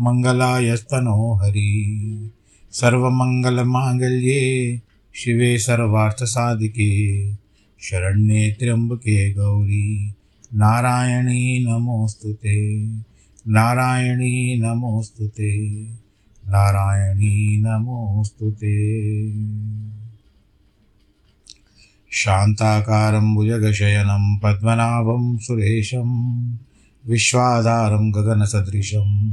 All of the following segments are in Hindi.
मङ्गलायस्तनो हरि। सर्वमङ्गलमाङ्गल्ये शिवे सर्वार्थसाधिके। शरण्ये त्र्यम्बके गौरी। नारायणी नमोऽस्तु ते। नारायणी नमोऽस्तु ते। नारायणी नमोऽस्तु ते। शान्ताकारं भुजगशयनं, पद्मनाभं सुरेशं, विश्वाधारं गगनसदृशं।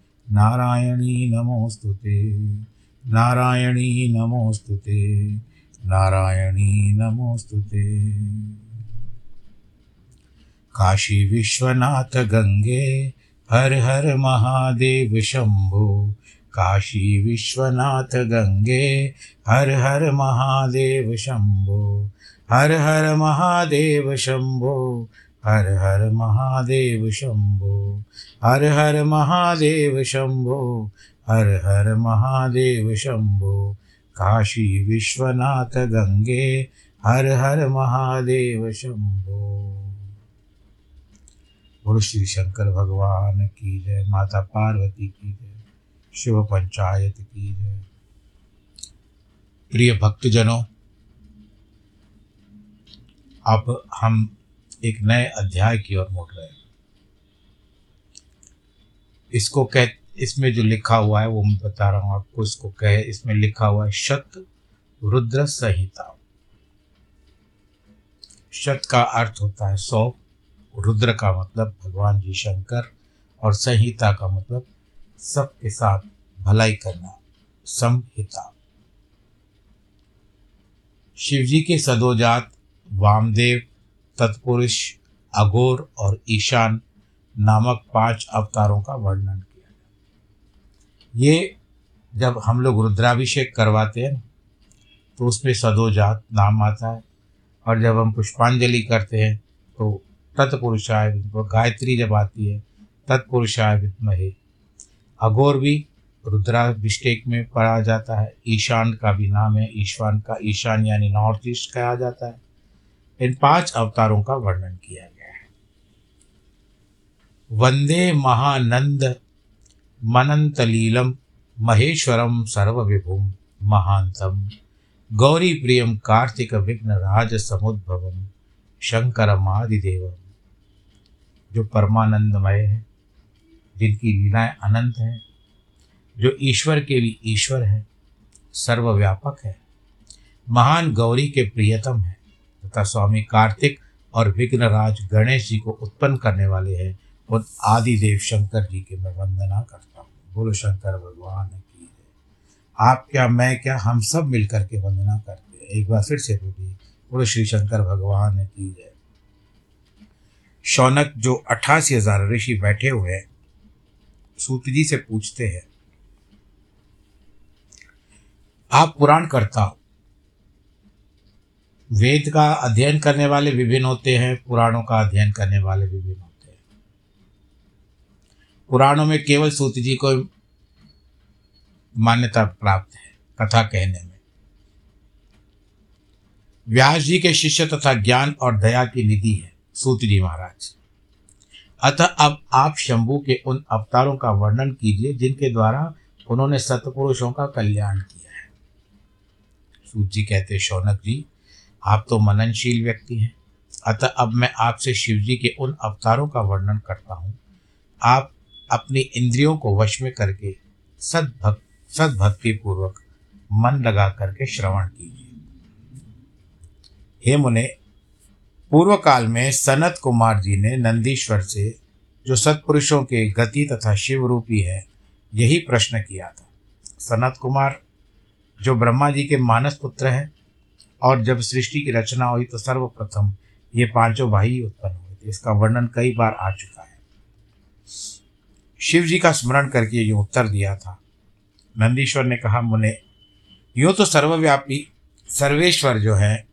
नारायणी नमोऽस्तु नारायणी नमोऽस्तु नारायणी नमोऽस्तु काशी विश्वनाथ गंगे, हर हर महादेव शंभो। काशी विश्वनाथ गंगे, हर हर महादेव शंभो। हर हर महादेव शंभो। हर हर महादेव शंभो, हर हर महादेव शंभो, हर हर महादेव शंभो, काशी विश्वनाथ गंगे, हर हर महादेव शंभो। बोलो श्री शंकर भगवान की जय, माता पार्वती की जय, शिव पंचायत की जय। प्रिय भक्तजनों, अब हम एक नए अध्याय की ओर मुड़ रहे हैं। इसको कह, इसमें जो लिखा हुआ है, वो मैं बता रहा हूँ आपको, इसको कहे, इसमें लिखा हुआ है, शत रुद्र संहिता। शत का अर्थ होता है सौ, रुद्र का मतलब भगवान जी शंकर, और संहिता का मतलब सबके साथ भलाई करना समहिता शिवजी के सदोजात वामदेव तत्पुरुष, अघोर और ईशान नामक पाँच अवतारों का वर्णन किया ये जब हम लोग रुद्राभिषेक करवाते हैं तो उसमें सदोजात नाम आता है। और जब हम पुष्पांजलि करते हैं तो तत्पुरुषाय गायत्री जब आती है तत्पुरुषाय विद्महे अघोर भी रुद्राभिषेक में पढ़ा जाता है, ईशान का भी नाम है ईशान का, ईशान यानी नॉर्थ ईस्ट कहा जाता है। इन पाँच अवतारों का वर्णन किया गया है। वंदे महानंद मनंतलीलम महेश्वरम सर्वविभुम, महांतम, गौरी प्रियम कार्तिक विघ्न राज समुद्भवम शंकरमादिदेवम जो परमानंदमय है, जिनकी लीलाएँ अनंत हैं, जो ईश्वर के भी ईश्वर है, सर्वव्यापक है, महान गौरी के प्रियतम है। तथा स्वामी कार्तिक और विघ्नराज गणेश जी को उत्पन्न करने वाले हैं। उन आदिदेव शंकर जी के मैं वंदना करता हूँ। बोलो, शंकर भगवान की आप क्या, मैं क्या, हम सब मिलकर के वंदना करते हैं? एक बार फिर से बोलिए। बोलो, श्री शंकर भगवान की है शौनक जो अट्ठासी हज़ार ऋषि बैठे हुए हैं, सूत जी से पूछते हैं, आप पुराण करता हो? वेद का अध्ययन करने वाले विभिन्न होते हैं, पुराणों का अध्ययन करने वाले विभिन्न होते हैं। पुराणों में केवल सूत जी को मान्यता प्राप्त है, कथा कहने में। व्यास जी के शिष्य तथा ज्ञान और दया की निधि है, सूत जी महाराज। अतः अब आप शंभु के उन अवतारों का वर्णन कीजिए, जिनके द्वारा उन्होंने सतपुरुषों का कल्याण किया है। सूत जी कहते, शौनक जी आप तो मननशील व्यक्ति हैं। अतः अब मैं आपसे शिव जी के उन अवतारों का वर्णन करता हूँ। आप अपनी इंद्रियों को वश में करके सद्भक्त सद्भक्ति पूर्वक मन लगा करके श्रवण कीजिए। हे मुने पूर्व काल में सनत कुमार जी ने नंदीश्वर से जो सत्पुरुषों के गति तथा शिव रूपी है, यही प्रश्न किया था। सनत कुमार, जो ब्रह्मा जी के मानस पुत्र हैं और जब सृष्टि की रचना हुई तो सर्वप्रथम ये पाँचों भाई उत्पन्न हुए थे। इसका वर्णन कई बार आ चुका है। शिव जी का स्मरण करके ये उत्तर दिया था। नंदीश्वर ने कहा, मुने, यूँ तो सर्वव्यापी सर्वेश्वर जो है,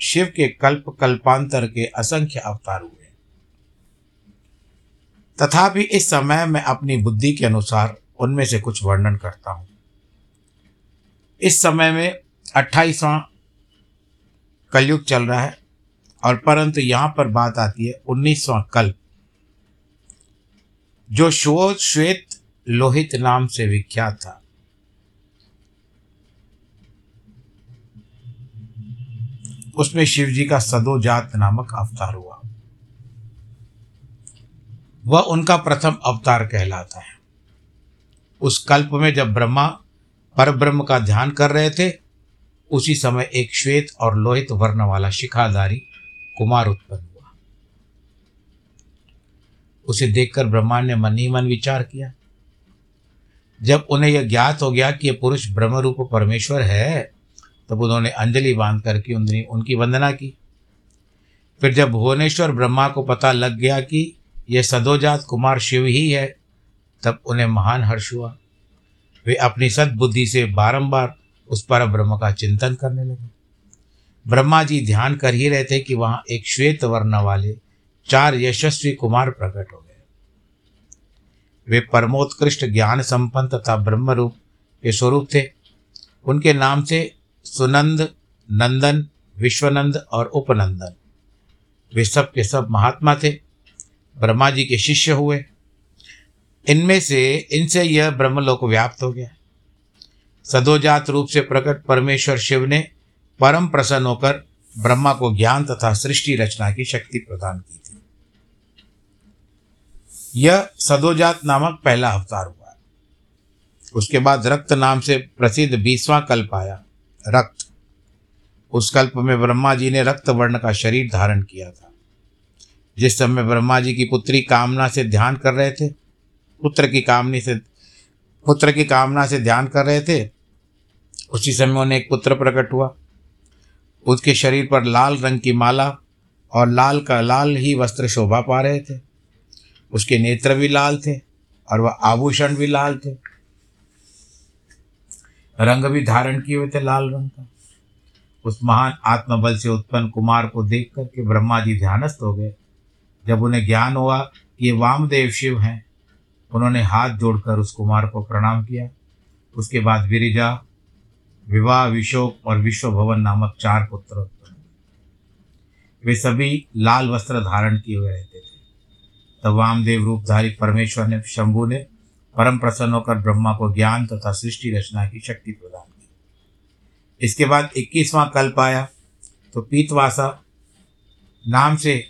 शिव के कल्प कल्पांतर के असंख्य अवतार हुए तथापि इस समय मैं अपनी बुद्धि के अनुसार उनमें से कुछ वर्णन करता हूँ। इस समय में अट्ठाईसवां कलयुग चल रहा है और परंतु यहाँ पर बात आती है उन्नीसवां कल्प जो शोध श्वेत लोहित नाम से विख्यात था। उसमें शिव जी का सदोजात नामक अवतार हुआ। वह उनका प्रथम अवतार कहलाता है। उस कल्प में जब ब्रह्मा पर ब्रह्म का ध्यान कर रहे थे उसी समय एक श्वेत और लोहित वर्ण वाला शिखाधारी कुमार उत्पन्न हुआ। उसे देखकर ब्रह्मा ने मन ही मन विचार किया। जब उन्हें यह ज्ञात हो गया कि यह पुरुष ब्रह्म रूप परमेश्वर है, तब उन्होंने अंजलि बाँध करके उनकी वंदना की। फिर जब भुवनेश्वर ब्रह्मा को पता लग गया कि यह सदोजात कुमार शिव ही है, तब उन्हें महान हर्ष हुआ। वे अपनी सद्बुद्धि से बारंबार उस पर ब्रह्म का चिंतन करने लगे। ब्रह्मा जी ध्यान कर ही रहे थे कि वहाँ एक श्वेत वर्ण वाले चार यशस्वी कुमार प्रकट हो गए। वे परमोत्कृष्ट ज्ञान संपन्न तथा ब्रह्म रूप के स्वरूप थे। उनके नाम से सुनंद, नंदन, विश्वनंद और उपनंदन। वे सब के सब महात्मा थे। ब्रह्मा जी के शिष्य हुए। इनमें से, इनसे यह ब्रह्मलोक व्याप्त हो गया। सदोजात रूप से प्रकट परमेश्वर शिव ने परम प्रसन्न होकर ब्रह्मा को ज्ञान तथा सृष्टि रचना की शक्ति प्रदान की थी। यह सदोजात नामक पहला अवतार हुआ। उसके बाद रक्त नाम से प्रसिद्ध बीसवां कल्प आया, रक्त। उस कल्प में ब्रह्मा जी ने रक्त वर्ण का शरीर धारण किया था। जिस समय ब्रह्मा जी की पुत्री कामना से ध्यान कर रहे थे, पुत्र की कामनी से, पुत्र की कामना से ध्यान कर रहे थे उसी समय उन्हें एक पुत्र प्रकट हुआ। उसके शरीर पर लाल रंग की माला और लाल का लाल ही वस्त्र शोभा पा रहे थे। उसके नेत्र भी लाल थे और वह आभूषण भी लाल थे। रंग भी धारण किए हुए थे लाल रंग का। उस महान आत्मबल से उत्पन्न कुमार को देख करके ब्रह्मा जी ध्यानस्थ हो गए। जब उन्हें ज्ञान हुआ कि ये वामदेव शिव हैं, उन्होंने हाथ जोड़कर उस कुमार को प्रणाम किया। उसके बाद विरिजा विवाह विशोक और विश्व भवन नामक चार पुत्र उत्पन्न वे सभी लाल वस्त्र धारण किए हुए रहते थे। तब वामदेव रूपधारी परमेश्वर ने शंभु ने परम प्रसन्न होकर ब्रह्मा को ज्ञान तथा सृष्टि रचना की शक्ति प्रदान की। इसके बाद इक्कीसवां कल्प आया। तो पीतवासा नाम से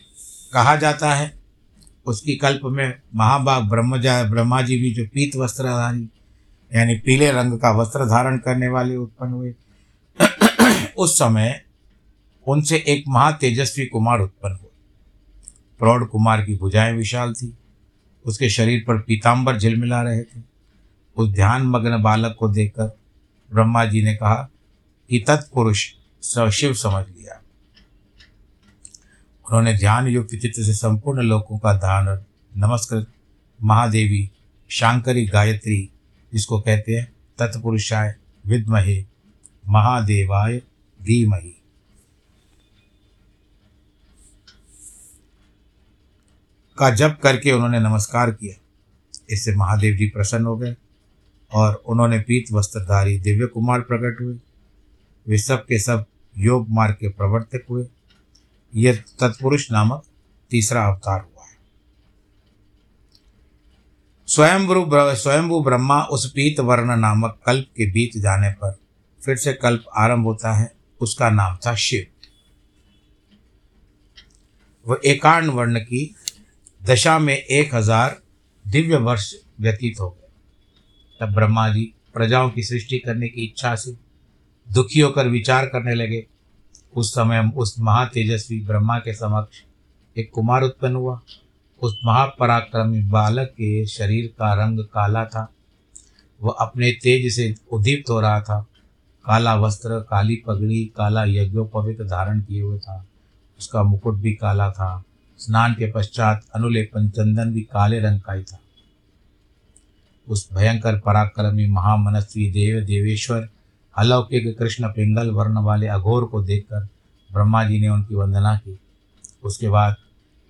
कहा जाता है। उसकी कल्प में महाभाग ब्रह्मजा ब्रह्मा जी भी जो पीत वस्त्रधारी यानी पीले रंग का वस्त्र धारण करने वाले उत्पन्न हुए। उस समय उनसे एक महा तेजस्वी कुमार उत्पन्न हुए। प्रौढ़ कुमार की भुजाएँ विशाल थी। उसके शरीर पर पीताम्बर झिलमिला रहे थे। उस ध्यान मग्न बालक को देखकर ब्रह्मा जी ने कहा कि तत्पुरुष शिव समझ लिया। उन्होंने ध्यान युक्त चित्त से संपूर्ण लोकों का दान नमस्कृत। महादेवी, शांकरी, गायत्री जिसको कहते हैं तत्पुरुषाय विद्महे महादेवाय धीमहि। का जप करके उन्होंने नमस्कार किया। इससे महादेव जी प्रसन्न हो गए और उन्होंने पीत वस्त्रधारी दिव्य कुमार प्रकट हुए। वे सब के सब योग मार्ग के प्रवर्तक हुए। यह तत्पुरुष नामक तीसरा अवतार हुआ। स्वयंभू स्वयंभू ब्रह्मा उस पीत वर्ण नामक कल्प के बीत जाने पर फिर से कल्प आरंभ होता है। उसका नाम था शिव। वह एकांड वर्ण की दशा में एक हज़ार दिव्य वर्ष व्यतीत हो गए। तब ब्रह्मा जी प्रजाओं की सृष्टि करने की इच्छा से दुखी होकर विचार करने लगे। उस समय उस महातेजस्वी ब्रह्मा के समक्ष एक कुमार उत्पन्न हुआ। उस महापराक्रमी बालक के शरीर का रंग काला था। वह अपने तेज से उद्दीप्त हो रहा था। काला वस्त्र, काली पगड़ी, काला यज्ञोपवित धारण किए हुए था। उसका मुकुट भी काला था। स्नान के पश्चात अनुलेपन चंदन भी काले रंग का ही था। उस भयंकर पराक्रमी महामनस्वी देव, देवेश्वर, अलौकिक कृष्ण पिंगल वर्ण वाले अघोर को देखकर ब्रह्मा जी ने उनकी वंदना की। उसके बाद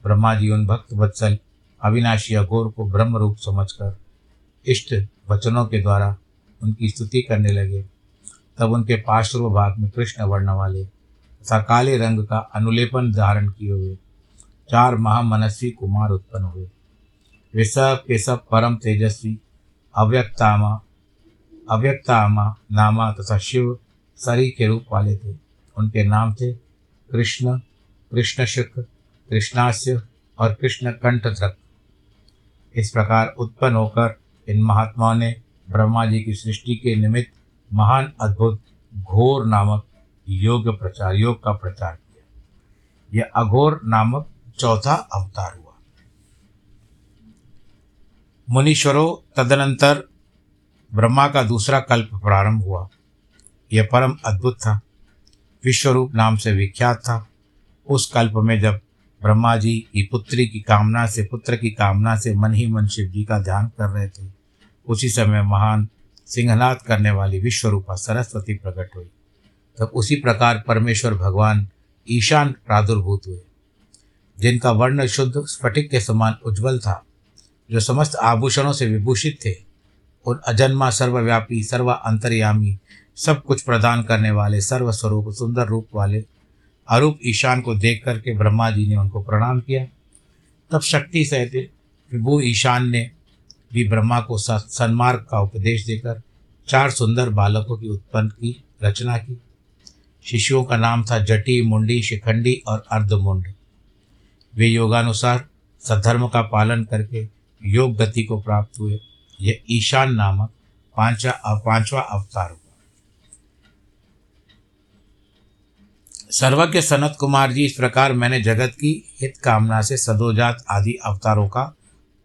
ब्रह्मा जी उन भक्त वत्सल अविनाशी अघोर को ब्रह्म रूप समझकर इष्ट वचनों के द्वारा उनकी स्तुति करने लगे। तब उनके पार्श्व भाग में कृष्ण वर्ण वाले तथा काले रंग का अनुलेपन धारण किए हुए चार महामनस्वी कुमार उत्पन्न हुए। वे सब के सब परम तेजस्वी, अव्यक्तामा अव्यक्तामा नामा तथा शिव सरी के रूप वाले थे। उनके नाम थे कृष्ण कृष्ण शुक्र कृष्णास्य और कृष्ण कंठ कंठधक इस प्रकार उत्पन्न होकर इन महात्माओं ने ब्रह्मा जी की सृष्टि के निमित्त महान अद्भुत घोर नामक योग प्रचार, योग का प्रचार किया। यह अघोर नामक चौथा अवतार हुआ। मुनीश्वरों तदनंतर ब्रह्मा का दूसरा कल्प प्रारंभ हुआ। यह परम अद्भुत था। विश्वरूप नाम से विख्यात था। उस कल्प में जब ब्रह्मा जी की पुत्री की कामना से, पुत्र की कामना से मन ही मन शिव जी का ध्यान कर रहे थे। उसी समय महान सिंहनाद करने वाली विश्वरूपा सरस्वती प्रकट हुई। तब उसी प्रकार परमेश्वर भगवान ईशान प्रादुर्भूत हुए। जिनका वर्ण शुद्ध, स्फटिक के समान उज्जवल था, जो समस्त आभूषणों से विभूषित थे, उन अजन्मा सर्वव्यापी सर्व अंतर्यामी सब कुछ प्रदान करने वाले सर्वस्वरूप, सुंदर रूप वाले अरूप ईशान को देख करके ब्रह्मा जी ने उनको प्रणाम किया। तब शक्ति सहित विभु ईशान ने भी ब्रह्मा को सन्मार्ग का उपदेश देकर चार सुंदर बालकों की उत्पन्न की, रचना की। शिशुओं का नाम था जटी, मुंडी, शिखंडी और अर्धमुंड। वे योगानुसार सद्धर्म का पालन करके योग गति को प्राप्त हुए। यह ईशान नामक पांचवा पांचवा अवतार हुआ सर्वज्ञ सनत कुमार जी, इस प्रकार मैंने जगत की हित कामना से सदोजात आदि अवतारों का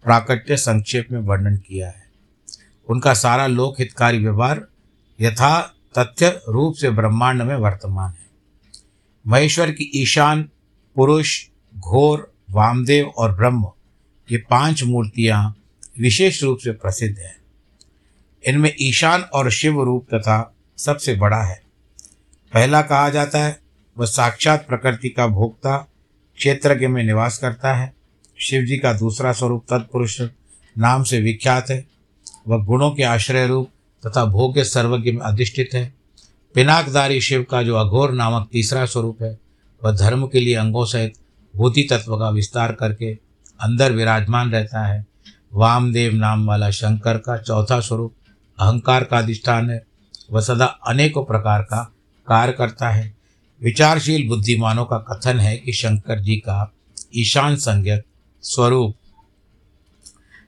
प्राकट्य संक्षेप में वर्णन किया है। उनका सारा लोक हितकारी व्यवहार यथा तथ्य रूप से ब्रह्मांड में वर्तमान है। महेश्वर की ईशान, पुरुष, घोर, वामदेव और ब्रह्म ये पाँच मूर्तियाँ विशेष रूप से प्रसिद्ध हैं। इनमें ईशान और शिव रूप तथा सबसे बड़ा है। पहला कहा जाता है वह साक्षात प्रकृति का भोक्ता क्षेत्रज्ञ में निवास करता है। शिव जी का दूसरा स्वरूप तत्पुरुष नाम से विख्यात है। वह गुणों के आश्रय रूप तथा भोग्य सर्वज्ञ में अधिष्ठित है। पिनाकदारी शिव का जो अघोर नामक तीसरा स्वरूप है, वह धर्म के लिए अंगों सहित भूति तत्व का विस्तार करके अंदर विराजमान रहता है। वामदेव नाम वाला शंकर का चौथा स्वरूप अहंकार का अधिष्ठान है। वह सदा अनेकों प्रकार का कार्य करता है। विचारशील बुद्धिमानों का कथन है कि शंकर जी का ईशान संज्ञक स्वरूप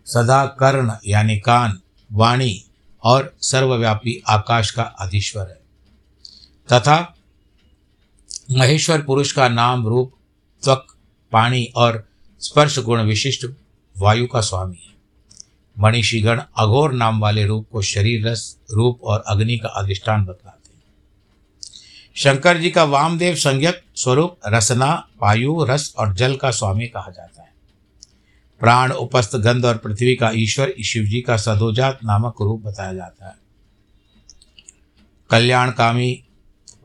सदा कर्ण यानी कान, वाणी और सर्वव्यापी आकाश का अधीश्वर है। तथा महेश्वर पुरुष का नाम रूप त्वक, पाणी और स्पर्श गुण विशिष्ट वायु का स्वामी है। मणिषिगण अघोर नाम वाले रूप को शरीर रस, रूप और अग्नि का अधिष्ठान बतलाते शंकर जी का वामदेव संज्ञक स्वरूप, रसना वायु रस और जल का स्वामी कहा जाता है। प्राण उपस्थ गंध और पृथ्वी का ईश्वर शिव जी का सदोजात नामक रूप बताया जाता है। कल्याणकामी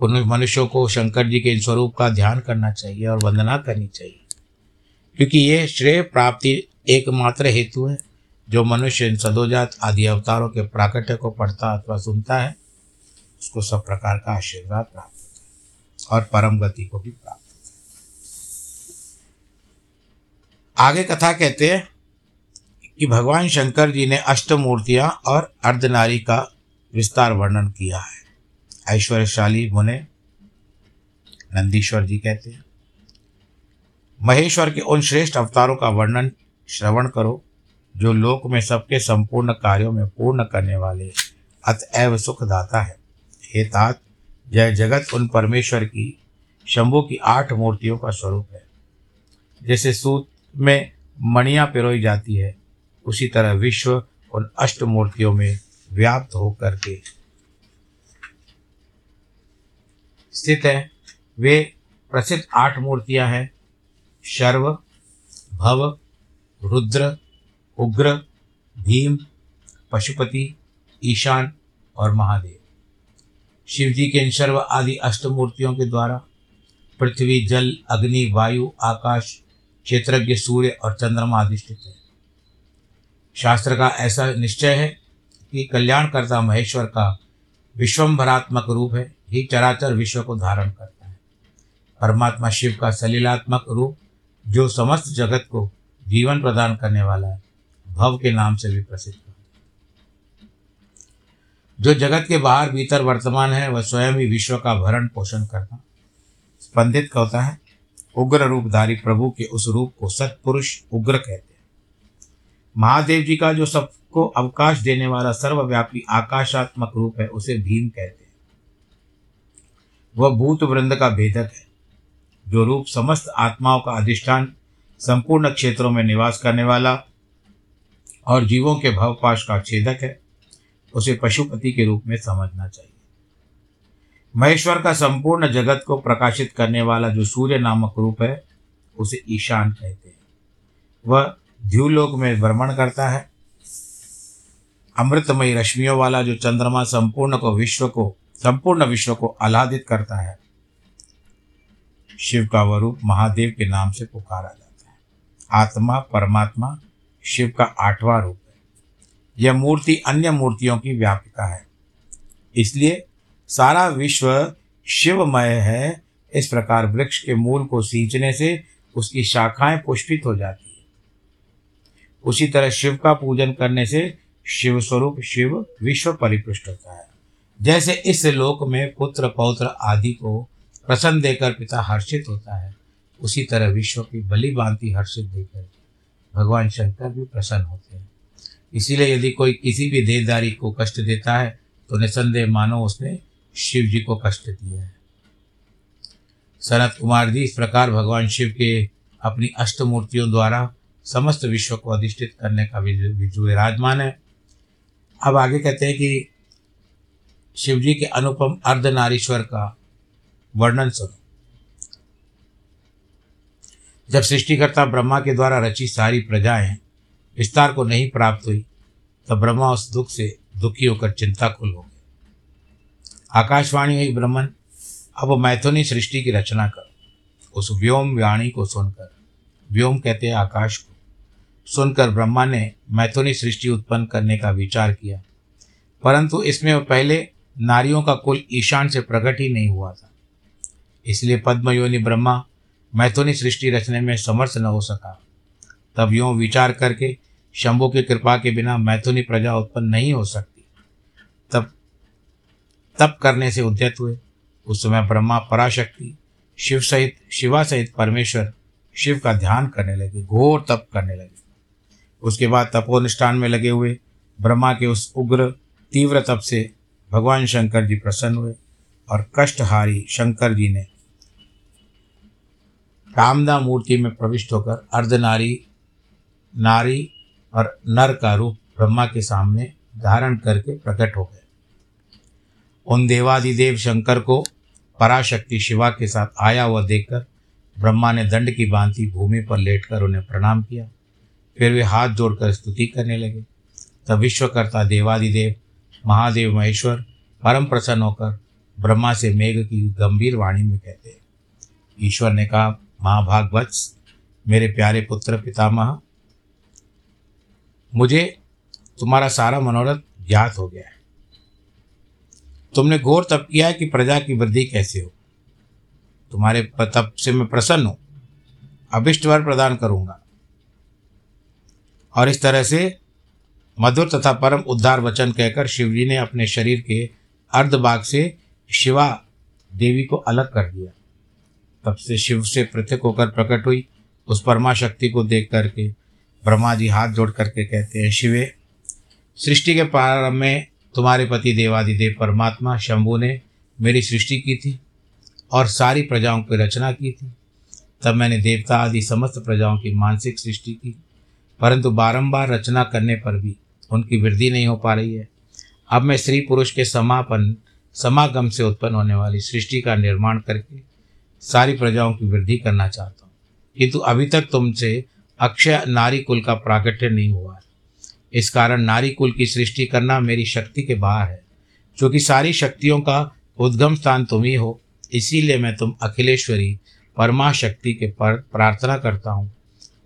मनुष्यों को शंकर जी के इन स्वरूप का ध्यान करना चाहिए और वंदना करनी चाहिए, क्योंकि ये श्रेय प्राप्ति एकमात्र हेतु है, जो मनुष्य इन सदोजात आदि अवतारों के प्राकट्य को पढ़ता अथवा सुनता है, उसको सब प्रकार का आशीर्वाद प्राप्त और परम गति को भी प्राप्त आगे कथा कहते हैं कि भगवान शंकर जी ने अष्टमूर्तियाँ और अर्धनारी का विस्तार वर्णन किया है। ऐश्वर्यशाली मुने नंदीश्वर जी कहते हैं, महेश्वर के उन श्रेष्ठ अवतारों का वर्णन श्रवण करो, जो लोक में सबके संपूर्ण कार्यों में पूर्ण करने वाले अतएव सुखदाता है। हे तात जय जगत उन परमेश्वर की, शंभु की आठ मूर्तियों का स्वरूप है। जैसे सूत में मणियाँ पिरोई जाती है, उसी तरह विश्व उन अष्ट मूर्तियों में व्याप्त होकर के। स्थित है। वे प्रसिद्ध आठ मूर्तियाँ हैं। शर्व, भव, रुद्र, उग्र, भीम, पशुपति, ईशान और महादेव। शिव जी के इन सर्व आदि अष्टमूर्तियों के द्वारा पृथ्वी, जल, अग्नि, वायु, आकाश, क्षेत्रज्ञ, सूर्य और चंद्रमा अधिष्ठित है। शास्त्र का ऐसा निश्चय है कि कल्याणकर्ता महेश्वर का विश्वम्भरात्मक रूप है, ही चराचर विश्व को धारण करता है। परमात्मा शिव का सलीलात्मक रूप, जो समस्त जगत को जीवन प्रदान करने वाला है, भव के नाम से भी प्रसिद्ध जो जगत के बाहर भीतर वर्तमान है, वह स्वयं ही विश्व का भरण पोषण करना स्पंदित होता है? उग्र रूपधारी प्रभु के उस रूप को सत्पुरुष उग्र कहते हैं। महादेव जी का जो सबको अवकाश देने वाला सर्वव्यापी आकाशात्मक रूप है, उसे भीम कहते हैं। वह भूत वृंद का भेदक है, जो रूप समस्त आत्माओं का अधिष्ठान, संपूर्ण क्षेत्रों में निवास करने वाला और जीवों के भवपाश का छेदक है। उसे पशुपति के रूप में समझना चाहिए। महेश्वर का संपूर्ण जगत को प्रकाशित करने वाला जो सूर्य नामक रूप है, उसे ईशान कहते हैं। वह ध्यूलोक में भ्रमण करता है। अमृतमयी रश्मियों वाला जो चंद्रमा संपूर्ण को विश्व को, संपूर्ण विश्व को आह्लादित करता है, शिव का वह रूप महादेव के नाम से पुकारा जाता है। आत्मा, परमात्मा, शिव का आठवां रूप यह मूर्ति अन्य मूर्तियों की व्यापिका है। इसलिए सारा विश्व शिवमय है। इस प्रकार वृक्ष के मूल को सींचने से उसकी शाखाएँ पुष्पित हो जाती है। उसी तरह शिव का पूजन करने से शिव स्वरूप शिव विश्व परिपुष्ट होता है। जैसे इस लोक में पुत्र पौत्र आदि को प्रसन्न देकर पिता हर्षित होता है, उसी तरह विश्व की बलि बांति हर्षित देकर भगवान शंकर भी प्रसन्न होते हैं। इसीलिए यदि कोई किसी भी देहदारी को कष्ट देता है तो निसंदेह मानो उसने शिव जी को कष्ट दिया है। सनत कुमार जी, इस प्रकार भगवान शिव के अपनी अष्टमूर्तियों द्वारा समस्त विश्व को अधिष्ठित करने का विराजमान है। अब आगे कहते हैं कि शिव जी के अनुपम अर्धनारीश्वर का वर्णन सुनो। जब सृष्टिकर्ता ब्रह्मा के द्वारा रची सारी प्रजाएँ विस्तार को नहीं प्राप्त हुई तब ब्रह्मा उस दुख से दुखी होकर चिंताकुल हो गए। आकाशवाणी हुई, ब्रह्मन, अब मैथुनी सृष्टि की रचना कर, उस व्योम वाणी को सुनकर। व्योम कहते हैं आकाश को। सुनकर ब्रह्मा ने मैथुनी सृष्टि उत्पन्न करने का विचार किया, परंतु इसमें पहले नारियों का कुल ईशान से प्रकट ही नहीं हुआ था। इसलिए पद्मयोनि ब्रह्मा मैथुनी सृष्टि रचने में समर्थ न हो सका। तब यूँ विचार करके शंभु की कृपा के बिना मैथुनी प्रजा उत्पन्न नहीं हो सकती। तब तप करने से उद्यत हुए। उस समय ब्रह्मा पराशक्ति, शिव सहित, शिवा सहित परमेश्वर शिव का ध्यान करने लगे, घोर तप करने लगे। उसके बाद तपोनिष्ठान में लगे हुए ब्रह्मा के उस उग्र, तीव्र तप से भगवान शंकर जी प्रसन्न हुए और कष्टहारी शंकर जी ने कामदा मूर्ति में प्रविष्ट होकर अर्धनारी, नारी और नर का रूप ब्रह्मा के सामने धारण करके प्रकट हो गए उन देवादिदेव शंकर को पराशक्ति शिवा के साथ आया हुआ देखकर ब्रह्मा ने दंड की भांति भूमि पर लेटकर उन्हें प्रणाम किया। फिर वे हाथ जोड़कर स्तुति करने लगे। तब विश्वकर्ता देवादिदेव, महादेव महेश्वर परम प्रसन्न होकर ब्रह्मा से मेघ की गंभीर वाणी में कहते हैं, ईश्वर ने कहा महाभागवत्स मेरे प्यारे पुत्र पितामह मुझे तुम्हारा सारा मनोरथ ज्ञात हो गया है। तुमने घोर तप किया है कि प्रजा की वृद्धि कैसे हो। तुम्हारे तप से मैं प्रसन्न हूँ। अभिष्ट वर प्रदान करूँगा। और इस तरह से मधुर तथा परम उद्धार वचन कहकर शिवजी ने अपने शरीर के अर्धभाग से शिवा देवी को अलग कर दिया। तब से शिव से पृथक होकर प्रकट हुई। उस परमा शक्ति को देख करके ब्रह्मा जी हाथ जोड़ करके कहते हैं, शिवे, सृष्टि के प्रारंभ में तुम्हारे पति देवादिदेव परमात्मा शंभु ने मेरी सृष्टि की थी और सारी प्रजाओं की रचना की थी। तब मैंने देवता आदि समस्त प्रजाओं की मानसिक सृष्टि की, परंतु बारंबार रचना करने पर भी उनकी वृद्धि नहीं हो पा रही है। अब मैं स्त्री पुरुष के समापन, समागम से उत्पन्न होने वाली सृष्टि का निर्माण करके सारी प्रजाओं की वृद्धि करना चाहता हूँ। किंतु अभी तक तुमसे अक्षय नारी कुल का प्राकट्य नहीं हुआ है। इस कारण नारी कुल की सृष्टि करना मेरी शक्ति के बाहर है। क्योंकि सारी शक्तियों का उद्गम स्थान तुम ही हो, इसीलिए मैं तुम अखिलेश्वरी परमा शक्ति के पर प्रार्थना करता हूँ।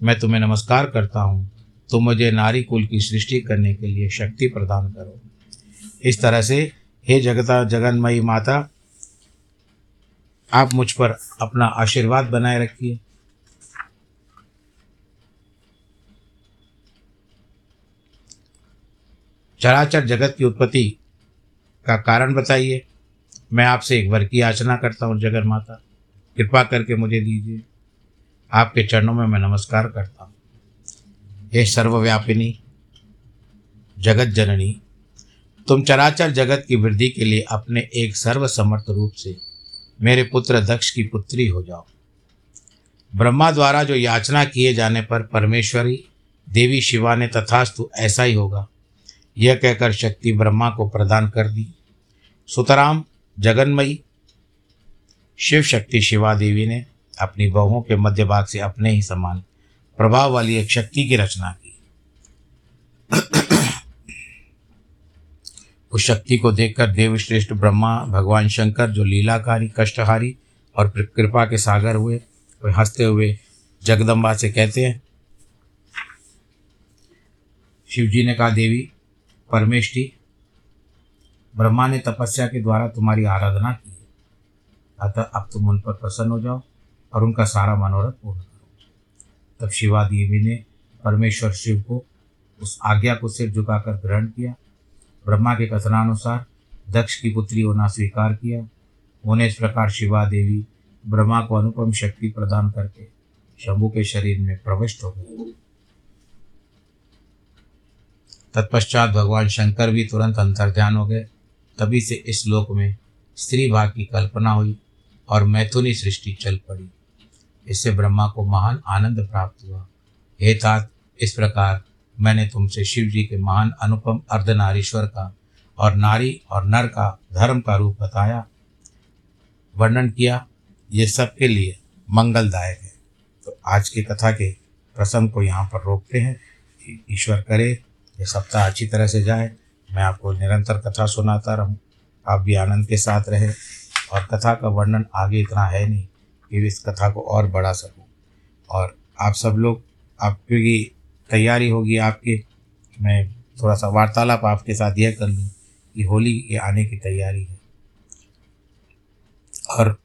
मैं तुम्हें नमस्कार करता हूँ। तुम मुझे नारी कुल की सृष्टि करने के लिए शक्ति प्रदान करो। इस तरह से हे जगता जगन्मयी माता, आप मुझ पर अपना आशीर्वाद बनाए रखिए। चराचर जगत की उत्पत्ति का कारण बताइए। मैं आपसे एक वर की याचना करता हूँ जगन माता। कृपा करके मुझे दीजिए। आपके चरणों में मैं नमस्कार करता हूँ। हे सर्वव्यापिनी, जगत जननी, तुम चराचर जगत की वृद्धि के लिए अपने एक सर्वसमर्थ रूप से मेरे पुत्र दक्ष की पुत्री हो जाओ। ब्रह्मा द्वारा जो याचना किए जाने पर परमेश्वरी, देवी शिवा ने तथास्तु ऐसा ही होगा। यह कहकर शक्ति ब्रह्मा को प्रदान कर दी। सुतराम जगन्मयी, शिव शक्ति शिवा देवी ने अपनी बहुओं के मध्य भाग से अपने ही समान प्रभाव वाली एक शक्ति की रचना की। उस शक्ति को देखकर देवश्रेष्ठ ब्रह्मा, भगवान शंकर जो लीलाकारी, कष्टहारी और कृपा के सागर हुए वे हँसते हुए जगदम्बा से कहते हैं, शिवजी ने कहा, देवी परमेष्टि ब्रह्मा ने तपस्या के द्वारा तुम्हारी आराधना की है। अतः अब तुम उन पर प्रसन्न हो जाओ और उनका सारा मनोरथ पूर्ण करो। तब शिवा देवी ने परमेश्वर शिव को उस आज्ञा को सिर झुकाकर ग्रहण किया। ब्रह्मा के कथनानुसार दक्ष की पुत्री होना स्वीकार किया। उन्हें इस प्रकार शिवा देवी ब्रह्मा को अनुपम शक्ति प्रदान करके शंभु के शरीर में प्रविष्ट हो गई। तत्पश्चात भगवान शंकर भी तुरंत अंतर्ध्यान हो गए। तभी से इस लोक में स्त्री भाग की कल्पना हुई और मैथुनी सृष्टि चल पड़ी। इससे ब्रह्मा को महान आनंद प्राप्त हुआ। हे तात, इस प्रकार मैंने तुमसे शिव जी के महान अनुपम अर्धनारीश्वर का और नारी और नर का धर्म का रूप बताया, वर्णन किया। ये सबके लिए मंगलदायक है। तो आज की कथा के प्रसंग को यहाँ पर रोकते हैं। ईश्वर करे। ये सप्ताह अच्छी तरह से जाए। मैं आपको निरंतर कथा सुनाता रहूँ। आप भी आनंद के साथ रहे और कथा का वर्णन आगे इतना है नहीं कि इस कथा को और बढ़ा सकूँ। और आप सब लोग आपकी तैयारी होगी आपकी, मैं थोड़ा सा वार्तालाप आपके साथ यह कर लूँ कि होली के आने की तैयारी है। और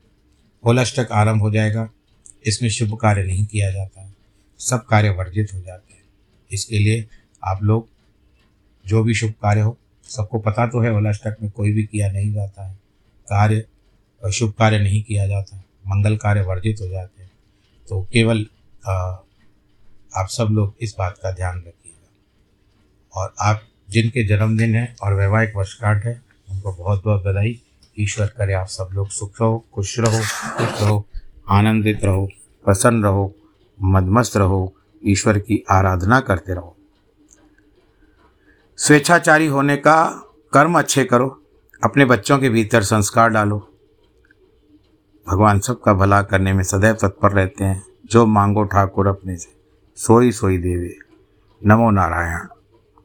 होलाष्टक आरंभ हो जाएगा। इसमें शुभ कार्य नहीं किया जाता। सब कार्य वर्जित हो जाते हैं। इसके लिए आप लोग जो भी शुभ कार्य हो सबको पता तो है होलाष्टक में कोई भी किया नहीं जाता है। कार्य शुभ कार्य नहीं किया जाता मंगल कार्य वर्जित हो जाते हैं। तो केवल आ, आप सब लोग इस बात का ध्यान रखिएगा। और आप जिनके जन्मदिन है और वैवाहिक वर्षगांठ है उनको बहुत बहुत बधाई। ईश्वर करे आप सब लोग सुख रहो खुश रहो खुश रहो आनंदित रहो प्रसन्न रहो मदमस्त रहो ईश्वर की आराधना करते रहो। स्वेच्छाचारी होने का कर्म अच्छे करो, अपने बच्चों के भीतर संस्कार डालो। भगवान सबका भला करने में सदैव तत्पर रहते हैं। जो मांगो ठाकुर अपने से, सोई सोई देवे। नमो नारायण।